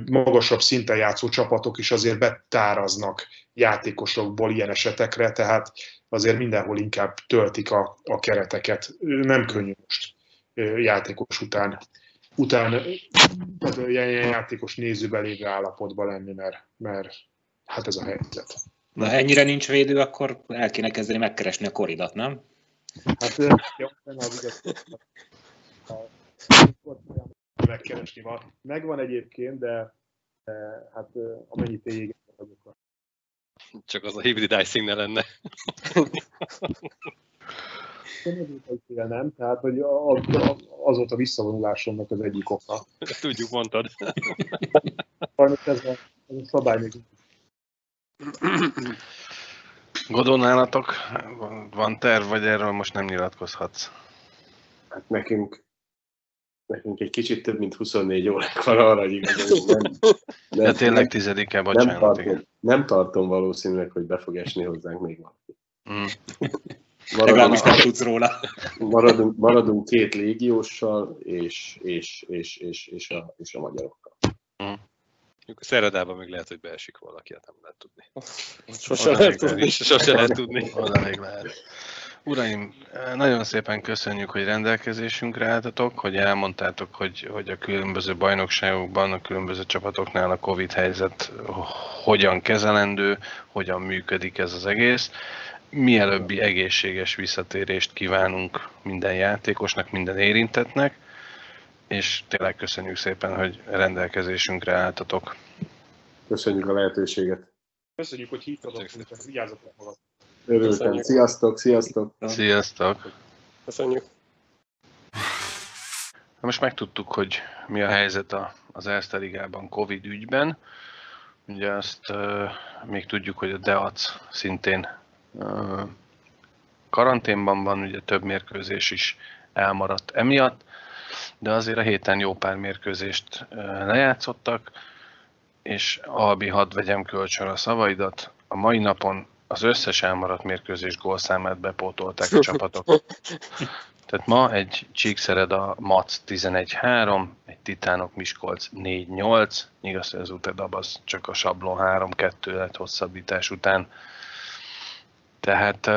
magasabb szinten játszó csapatok is azért betáraznak játékosokból ilyen esetekre, tehát azért mindenhol inkább töltik a, a kereteket. Nem könnyű most játékos után, után tehát ilyen játékos nézőbe lévő állapotban lenni, mert, mert hát ez a helyzet.
Na ennyire nincs védő, akkor el kéne kezdeni megkeresni a koridat, nem?
Hát jó, nem az igaz. Megkeresni van. Megvan egyébként, de, hát amennyit azokat.
Csak az a hibrid icing ne lenne.
nem, tehát hogy az volt a visszavonulásomnak az egyik oka.
Tudjuk, mondtad.
Sajnos ez a, ez a szabály még
Godó nálatok van terv, vagy erről most nem nyilatkozhatsz?
Hát nekünk, nekünk egy kicsit több mint 24 óránk van arra, hogy igazán nem,
nem, De tényleg tizedike, bocsánat.
Nem tartom, igen. nem tartom valószínűleg, hogy be fog esni hozzánk még valaki. Mm.
Legalábbis nem tudsz róla.
Maradunk, maradunk két légióssal és, és, és, és, és, a, és a magyarokkal. Mm.
Szeredában még lehet, hogy beesik valaki, hát nem lehet tudni.
Sose lehet tudni.
Sose lehet tudni.
Oda még lehet. Uraim, nagyon szépen köszönjük, hogy rendelkezésünkre álltatok, hogy elmondtátok, hogy, hogy a különböző bajnokságokban, a különböző csapatoknál a Covid helyzet hogyan kezelendő, hogyan működik ez az egész. Mielőbbi egészséges visszatérést kívánunk minden játékosnak, minden érintetnek és tényleg köszönjük szépen, hogy rendelkezésünkre álltatok.
Köszönjük a lehetőséget.
Köszönjük, hogy hívtatok, vigyázzatok magad.
Örültem. Sziasztok, sziasztok.
Sziasztok.
Köszönjük.
Most megtudtuk, hogy mi a helyzet az Erste Ligában Covid ügyben. Ugye azt uh, még tudjuk, hogy a Deac szintén uh, karanténban van, ugye több mérkőzés is elmaradt emiatt de azért a héten jó pár mérkőzést lejátszottak, és Albi, hadd vegyem kölcsön a szavaidat, a mai napon az összes elmaradt mérkőzés gólszámát bepótolták a csapatok. Tehát ma egy Csíkszered a Mac 11-3, egy Titánok Miskolc 4-8, igaz, az Utedab az csak a sablon 3-2 lett hosszabbítás után. Tehát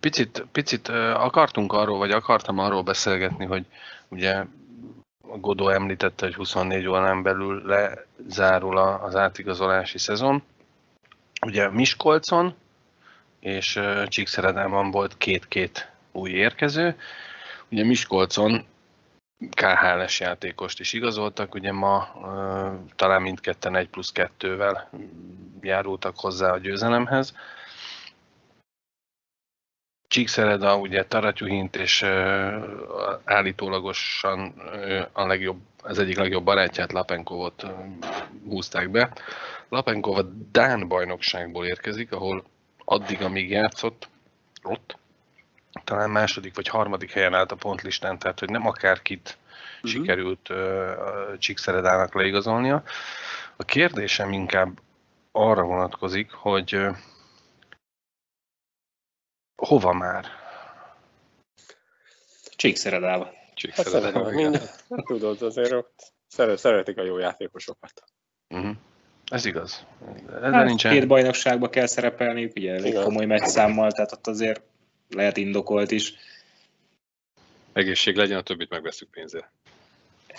picit, picit akartunk arról, vagy akartam arról beszélgetni, hogy ugye Godó említette, hogy 24 órán belül lezárul az átigazolási szezon. Ugye Miskolcon és Csíkszeredában volt két-két új érkező. Ugye Miskolcon KHL-es játékost is igazoltak, ugye ma talán mindketten 1 plusz 2-vel járultak hozzá a győzelemhez. Csíkszereda, ugye Taratyuhint és állítólagosan a legjobb, az egyik legjobb barátját, Lapenkovot húzták be. Lapenkov a Dán bajnokságból érkezik, ahol addig, amíg játszott, ott talán második vagy harmadik helyen állt a pontlistán, tehát hogy nem akárkit uh-huh. sikerült Csíkszeredának leigazolnia. A kérdésem inkább arra vonatkozik, hogy Hova már?
Csíkszeredába.
Csíkszeredába, hát minden. Hát tudod, azért ott szeret, szeretik a jó játékosokat.
Uh-huh. Ez igaz.
Ez hát nincsen... Két bajnokságba kell szerepelniük, ugye elég Igen. komoly meccszámmal, tehát ott azért lehet indokolt is.
Egészség legyen, a többit megveszünk pénzért.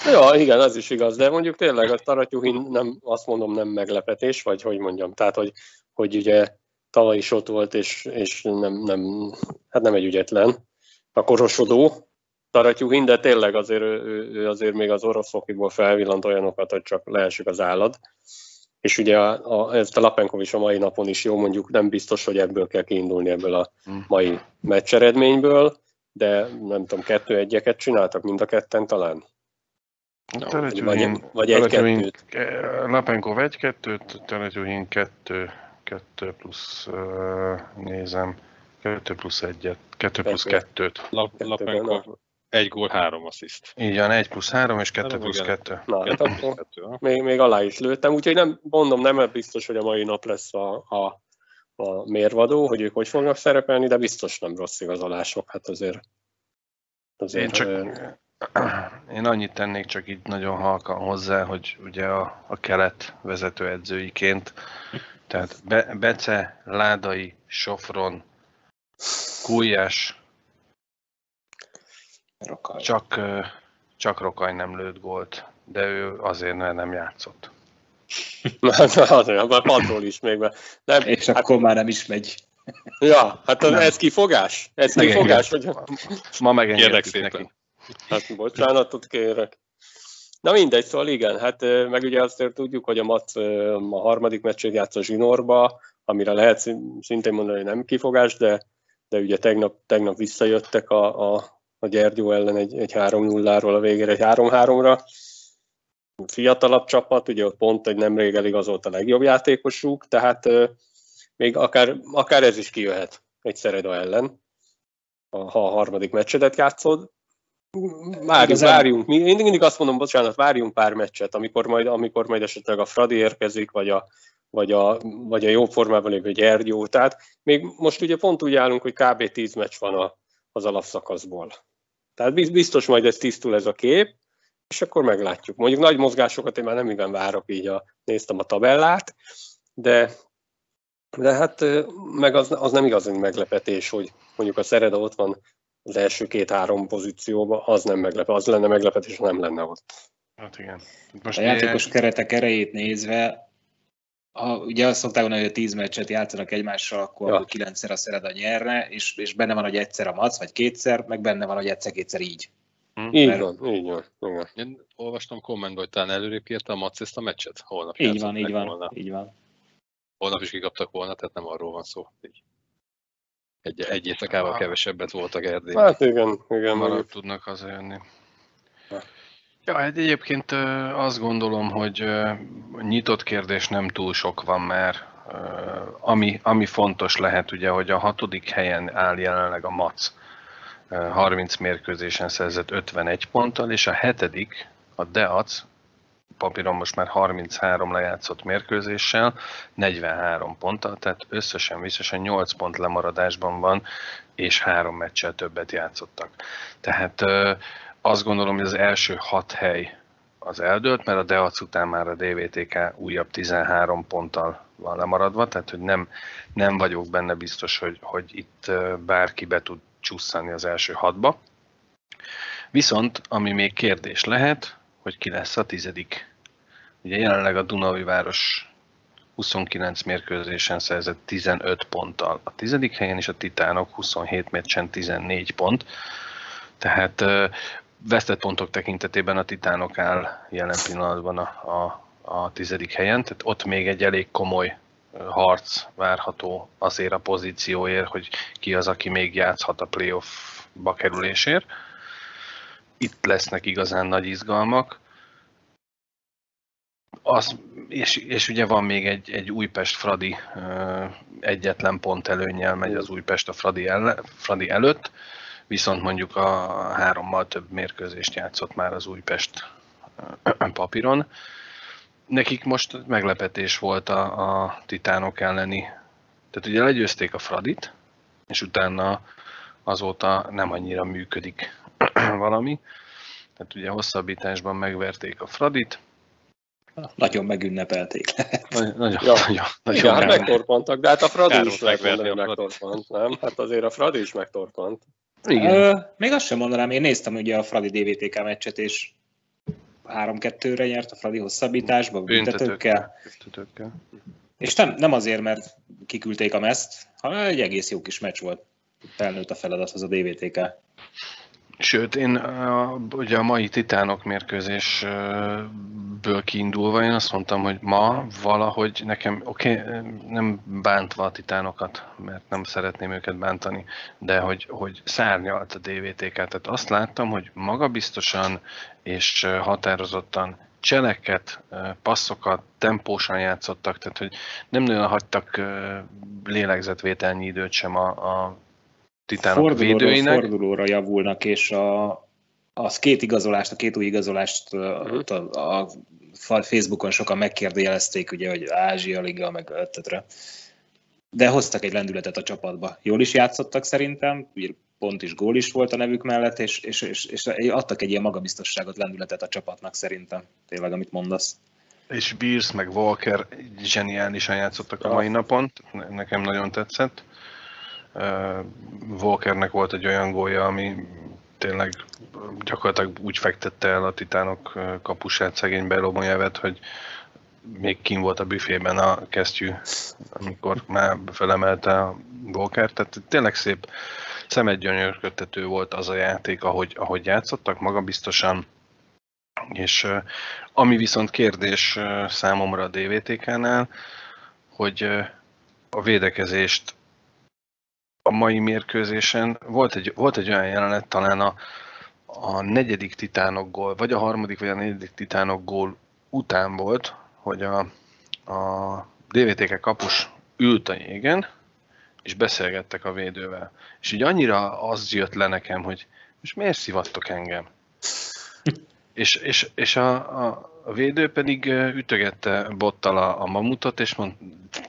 Ja, igen, az is igaz, de mondjuk tényleg a Taratyuhin nem, azt mondom, nem meglepetés, vagy hogy mondjam, tehát hogy, hogy ugye tavaly is ott volt, és, és nem, nem, hát nem egy ügyetlen. A korosodó Taratyuhin, de tényleg azért, ő, ő azért még az orosz fokiból felvillant olyanokat, hogy csak leesik az állad. És ugye a, a, ezt a Lapenkov is a mai napon is jó, mondjuk nem biztos, hogy ebből kell kiindulni ebből a hmm. mai meccs eredményből, de nem tudom, kettő egyeket csináltak mind a ketten talán?
vagy, vagy egy-kettőt. Lapenkov egy-kettőt, Teretyuhin kettő, 2 plusz, nézem, 2 plusz 1-et, 2 plusz 2-t.
Lapenko, egy gól, három assziszt.
Így van, 1 plusz 3 és 2 plusz 2.
Na, hát akkor még, még alá is lőttem, úgyhogy nem, mondom, nem biztos, hogy a mai nap lesz a, a, a mérvadó, hogy ők hogy fognak szerepelni, de biztos nem rossz igazolások, hát azért,
azért én, csak, én annyit tennék csak így nagyon halkan hozzá, hogy ugye a, a kelet vezetőedzőiként Tehát Be- Bece, Ládai, Sofron, Kújás,
Rokaj.
csak, csak Rokaj nem lőtt gólt, de ő azért mert nem játszott.
Azért, már padról is még. Mert nem,
És
hát,
akkor már nem is megy.
ja, hát
Nem.
ez kifogás? Ez
Igen,
kifogás, hogy
Ma megengedtük neki.
Hát bocsánatot kérek. Na mindegy, szóval igen, hát meg ugye azt tudjuk, hogy a Mac a harmadik meccsét játszott zsinórba, amire lehet szintén mondani, hogy nem kifogás, de, de ugye tegnap, tegnap visszajöttek a, a, a Gyergyó ellen egy, egy 3-0-ról a végére egy 3-3-ra. Fiatalabb csapat, ugye ott pont egy nemrég eligazolt a legjobb játékosuk, tehát még akár, akár ez is kijöhet egy Szereda ellen, a- ha a harmadik meccsedet játszod. Várjunk, várjunk. Mi- Mindig, mindig azt mondom, bocsánat, várjunk pár meccset, amikor majd, amikor majd esetleg a Fradi érkezik, vagy a, vagy a, vagy a jó formában lévő Gyergyó. Tehát még most ugye pont úgy állunk, hogy kb. 10 meccs van a, az alapszakaszból. Tehát biz- biztos majd ez tisztul ez a kép, és akkor meglátjuk. Mondjuk nagy mozgásokat én már nem igen várok, így a, néztem a tabellát, de, de hát meg az, az nem igazán meglepetés, hogy mondjuk a Szereda ott van az első két-három pozícióban, az nem meglepő, az lenne meglepetés, ha nem lenne ott.
Hát igen. Most
A játékos keretek erejét nézve, ha ugye azt szokták mondani, hogy a tíz meccset játszanak egymással, akkor
Ja.
kilencszer a Szereda nyerne, és, és benne van, hogy egyszer a Mac, vagy kétszer, meg benne van, hogy egyszer-kétszer így.
Így
Mert-
van, így van. Igen.
Én olvastam kommentben, hogy talán előrébb írta a Mac ezt a meccset. Holnap
Így van, így van,
Volna.
így van.
Holnap is kikaptak volna, tehát nem arról van szó. Így. Egy, egy éjszakával kevesebbet voltak Erdélyben.
Hát igen, igen. Mondjuk.
tudnak hazajönni.
Ja.
Ja, egyébként azt gondolom, hogy nyitott kérdés nem túl sok van, mert ami, ami fontos lehet, ugye, hogy a hatodik helyen áll jelenleg a MAC, ö, 30 mérkőzésen szerzett 51 ponttal, és a hetedik, a DEAC, papíron most már 33 lejátszott mérkőzéssel, 43 ponttal, tehát összesen visszesen 8 pont lemaradásban van, és három meccsel többet játszottak. Tehát azt gondolom, hogy az első hat hely az eldőlt, mert a Deac után már a DVTK újabb 13 ponttal van lemaradva, tehát hogy nem, nem vagyok benne biztos, hogy, hogy itt bárki be tud csusszani az első hatba. Viszont, ami még kérdés lehet, hogy ki lesz a tizedik. Ugye jelenleg a Dunaui város 29 mérkőzésen szerzett 15 ponttal a tizedik helyen, és a Titánok 27 meccsen 14 pont. Tehát vesztett pontok tekintetében a Titánok áll jelen pillanatban a, a, a tizedik helyen, tehát ott még egy elég komoly harc várható azért a pozícióért, hogy ki az, aki még játszhat a playoffba kerülésért. Itt lesznek igazán nagy izgalmak. Az, és, és ugye van még egy, egy Újpest-Fradi egyetlen pont előnyel megy az Újpest a Fradi, elle, Fradi előtt, viszont mondjuk a hárommal több mérkőzést játszott már az Újpest papíron. Nekik most meglepetés volt a, a titánok elleni, tehát ugye legyőzték a Fradit, és utána azóta nem annyira működik valami. Tehát ugye hosszabbításban megverték a Fradit,
Nagyon megünnepelték.
Nagy- Nagyon,
Ja.
nagyon, nagyon
Igen, hát megtorpantak, de hát a Fradi
Károly
is
megverni a
megtorpant, nem? Hát azért a Fradi is megtorpant.
Igen.
Ö, még azt sem mondanám, én néztem ugye a Fradi DVTK meccset, és 3-2-re nyert a Fradi hosszabbításba, büntetőkkel.
Büntetőkkel.
És nem, nem azért, mert kiküldték a meszt, hanem egy egész jó kis meccs volt. Felnőtt a feladathoz a DVTK.
Sőt, én a, ugye a mai titánok mérkőzésből kiindulva én azt mondtam, hogy ma valahogy nekem, oké, okay, nem bántva a titánokat, mert nem szeretném őket bántani, de hogy, hogy szárnyalt a DVTK. Tehát azt láttam, hogy magabiztosan és határozottan cseleket, passzokat, tempósan játszottak, tehát hogy nem nagyon hagytak lélegzetvételnyi időt sem a, a titánok
Fordulóról
védőinek.
fordulóra javulnak, és a, az két igazolást, a két új igazolást
Mhm.
uh a, a Facebookon sokan megkérdőjelezték, ugye, hogy Ázsia Liga, meg öttetre. De hoztak egy lendületet a csapatba. Jól is játszottak szerintem, pont is gól is volt a nevük mellett, és, és, és, és adtak egy ilyen magabiztosságot, lendületet a csapatnak szerintem, tényleg, amit mondasz.
és Beers meg Walker zseniálisan játszottak a mai napon, nekem nagyon tetszett. Walkernek volt egy olyan gólja, ami tényleg gyakorlatilag úgy fektette el a titánok kapusát, szegény Belomolyevet, hogy még kim volt a büfében a kesztyű, amikor már felemelte a Walker, tehát tényleg szép szemedgyönyörködtető volt az a játék, ahogy, ahogy játszottak, magabiztosan, és ami viszont kérdés számomra a DVTK-nál, hogy a védekezést a mai mérkőzésen volt egy, volt egy olyan jelenet, talán a, a negyedik titánok gól, vagy a harmadik, vagy a negyedik titánok gól után volt, hogy a, a DVTK kapus ült a jégen, és beszélgettek a védővel. És így annyira az jött le nekem, hogy most miért szivattok engem? és, és, és a, a, a védő pedig ütögette bottal a, a mamutot, és mond,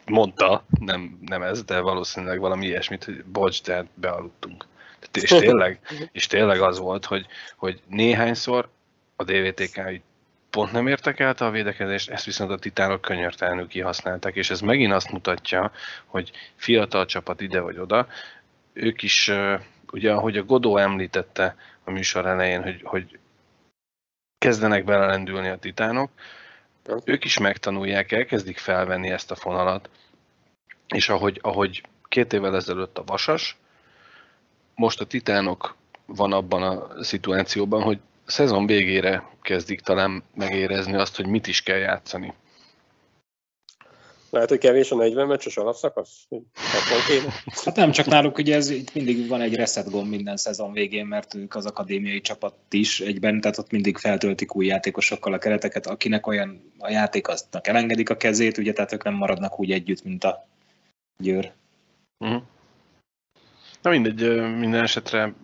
mondta, nem, nem ez, de valószínűleg valami ilyesmit, hogy bocs, de bealudtunk. És tényleg, és tényleg az volt, hogy, hogy néhányszor a DVTK pont nem értek a védekezést, ezt viszont a titánok könyörtelenül kihasználták, és ez megint azt mutatja, hogy fiatal csapat ide vagy oda, ők is, ugye ahogy a Godó említette a műsor elején, hogy, hogy kezdenek belelendülni a titánok, ők is megtanulják, elkezdik felvenni ezt a fonalat, és ahogy, ahogy két évvel ezelőtt a Vasas, most a titánok van abban a szituációban, hogy szezon végére kezdik talán megérezni azt, hogy mit is kell játszani.
Lehet, hogy kevés a 40 meccses alapszakasz?
Hát nem csak náluk, ugye ez itt mindig van egy reset gomb minden szezon végén, mert ők az akadémiai csapat is egyben, tehát ott mindig feltöltik új játékosokkal a kereteket, akinek olyan a játék, aztnak elengedik a kezét, ugye, tehát ők nem maradnak úgy együtt, mint a győr.
Uh-huh. Na mindegy, minden esetre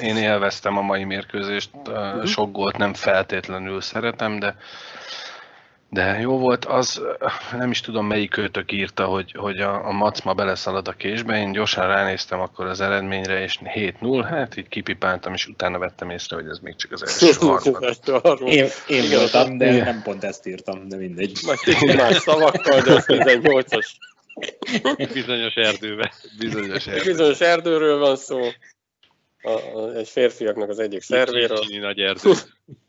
én élveztem a mai mérkőzést, uh-huh. sok gólt nem feltétlenül szeretem, de de jó volt, az nem is tudom melyik őtök írta, hogy, hogy a, a Macma beleszalad a késbe, én gyorsan ránéztem akkor az eredményre, és 7-0, hát így kipipáltam, és utána vettem észre, hogy ez még csak az első harmad.
én, én voltam, de én nem pont ezt írtam, de mindegy.
Majd kicsit más szavakkal, de az 18-as.
Bizonyos erdőbe.
Bizonyos,
erdő. Bizonyos erdőről van szó. A, a, egy férfiaknak az egyik szervéről.
Kicsi nagy erdő.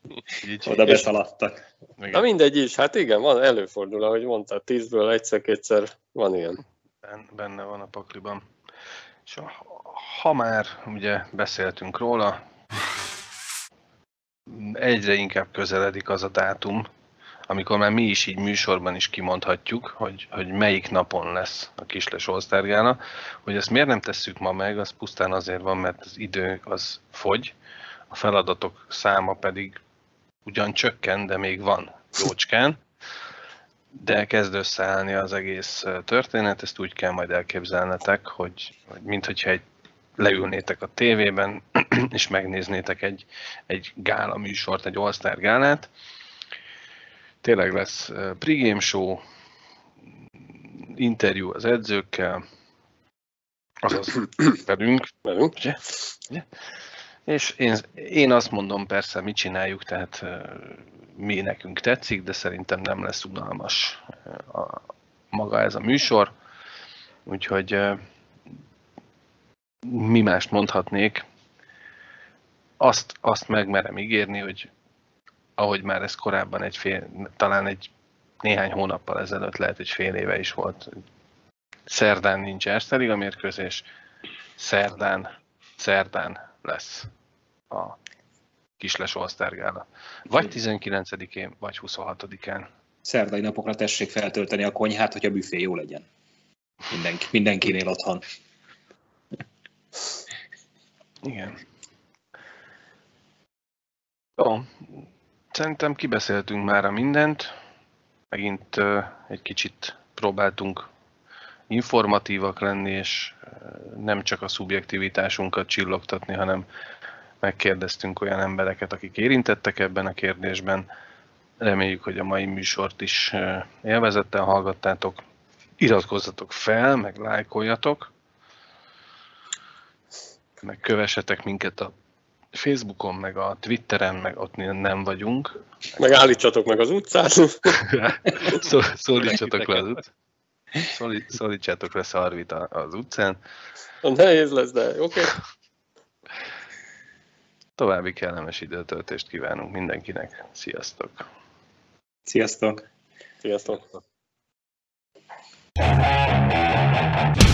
Oda beszaladtak.
Na mindegy is, hát igen, van, előfordul, ahogy mondtad, tízből egyszer-kétszer van ilyen.
Benne van a pakliban. És ha már ugye beszéltünk róla, egyre inkább közeledik az a dátum, amikor már mi is így műsorban is kimondhatjuk, hogy, hogy melyik napon lesz a Kisles Olsztárgála, hogy ezt miért nem tesszük ma meg, az pusztán azért van, mert az idő az fogy, a feladatok száma pedig ugyan csökken, de még van jócskán, de kezd összeállni az egész történet, ezt úgy kell majd elképzelnetek, hogy, hogy minthogyha egy leülnétek a tévében, és megnéznétek egy, egy gála műsort, egy All-Star gálát. Tényleg lesz pregame show, interjú az edzőkkel, azaz velünk, velünk ugye? ugye? És én, én azt mondom persze, mit csináljuk, tehát mi nekünk tetszik, de szerintem nem lesz unalmas a, maga ez a műsor. Úgyhogy mi mást mondhatnék, azt, azt megmerem ígérni, hogy ahogy már ez korábban egy fél, talán egy néhány hónappal ezelőtt lehet egy fél éve is volt. Szerdán nincs Erste Liga mérkőzés, szerdán, szerdán lesz a Kisles Olsztárgála. Vagy 19-én, vagy 26-án.
Szerdai napokra tessék feltölteni a konyhát, hogy a büfé jó legyen. Mindenki, mindenkinél otthon.
Igen. Jó, szerintem kibeszéltünk már a mindent. Megint egy kicsit próbáltunk informatívak lenni, és nem csak a szubjektivitásunkat csillogtatni, hanem megkérdeztünk olyan embereket, akik érintettek ebben a kérdésben. Reméljük, hogy a mai műsort is élvezettel hallgattátok. Iratkozzatok fel, meg lájkoljatok, meg kövessetek minket a Facebookon, meg a Twitteren, meg ott nem vagyunk.
Meg állítsatok meg az utcán.
Szó, szólítsatok le az utcán. Szólít, szólítsátok le Szarvit az utcán.
Nehéz lesz, de oké. Okay.
További kellemes időtöltést kívánunk mindenkinek. Sziasztok! Sziasztok!
Sziasztok!
Sziasztok.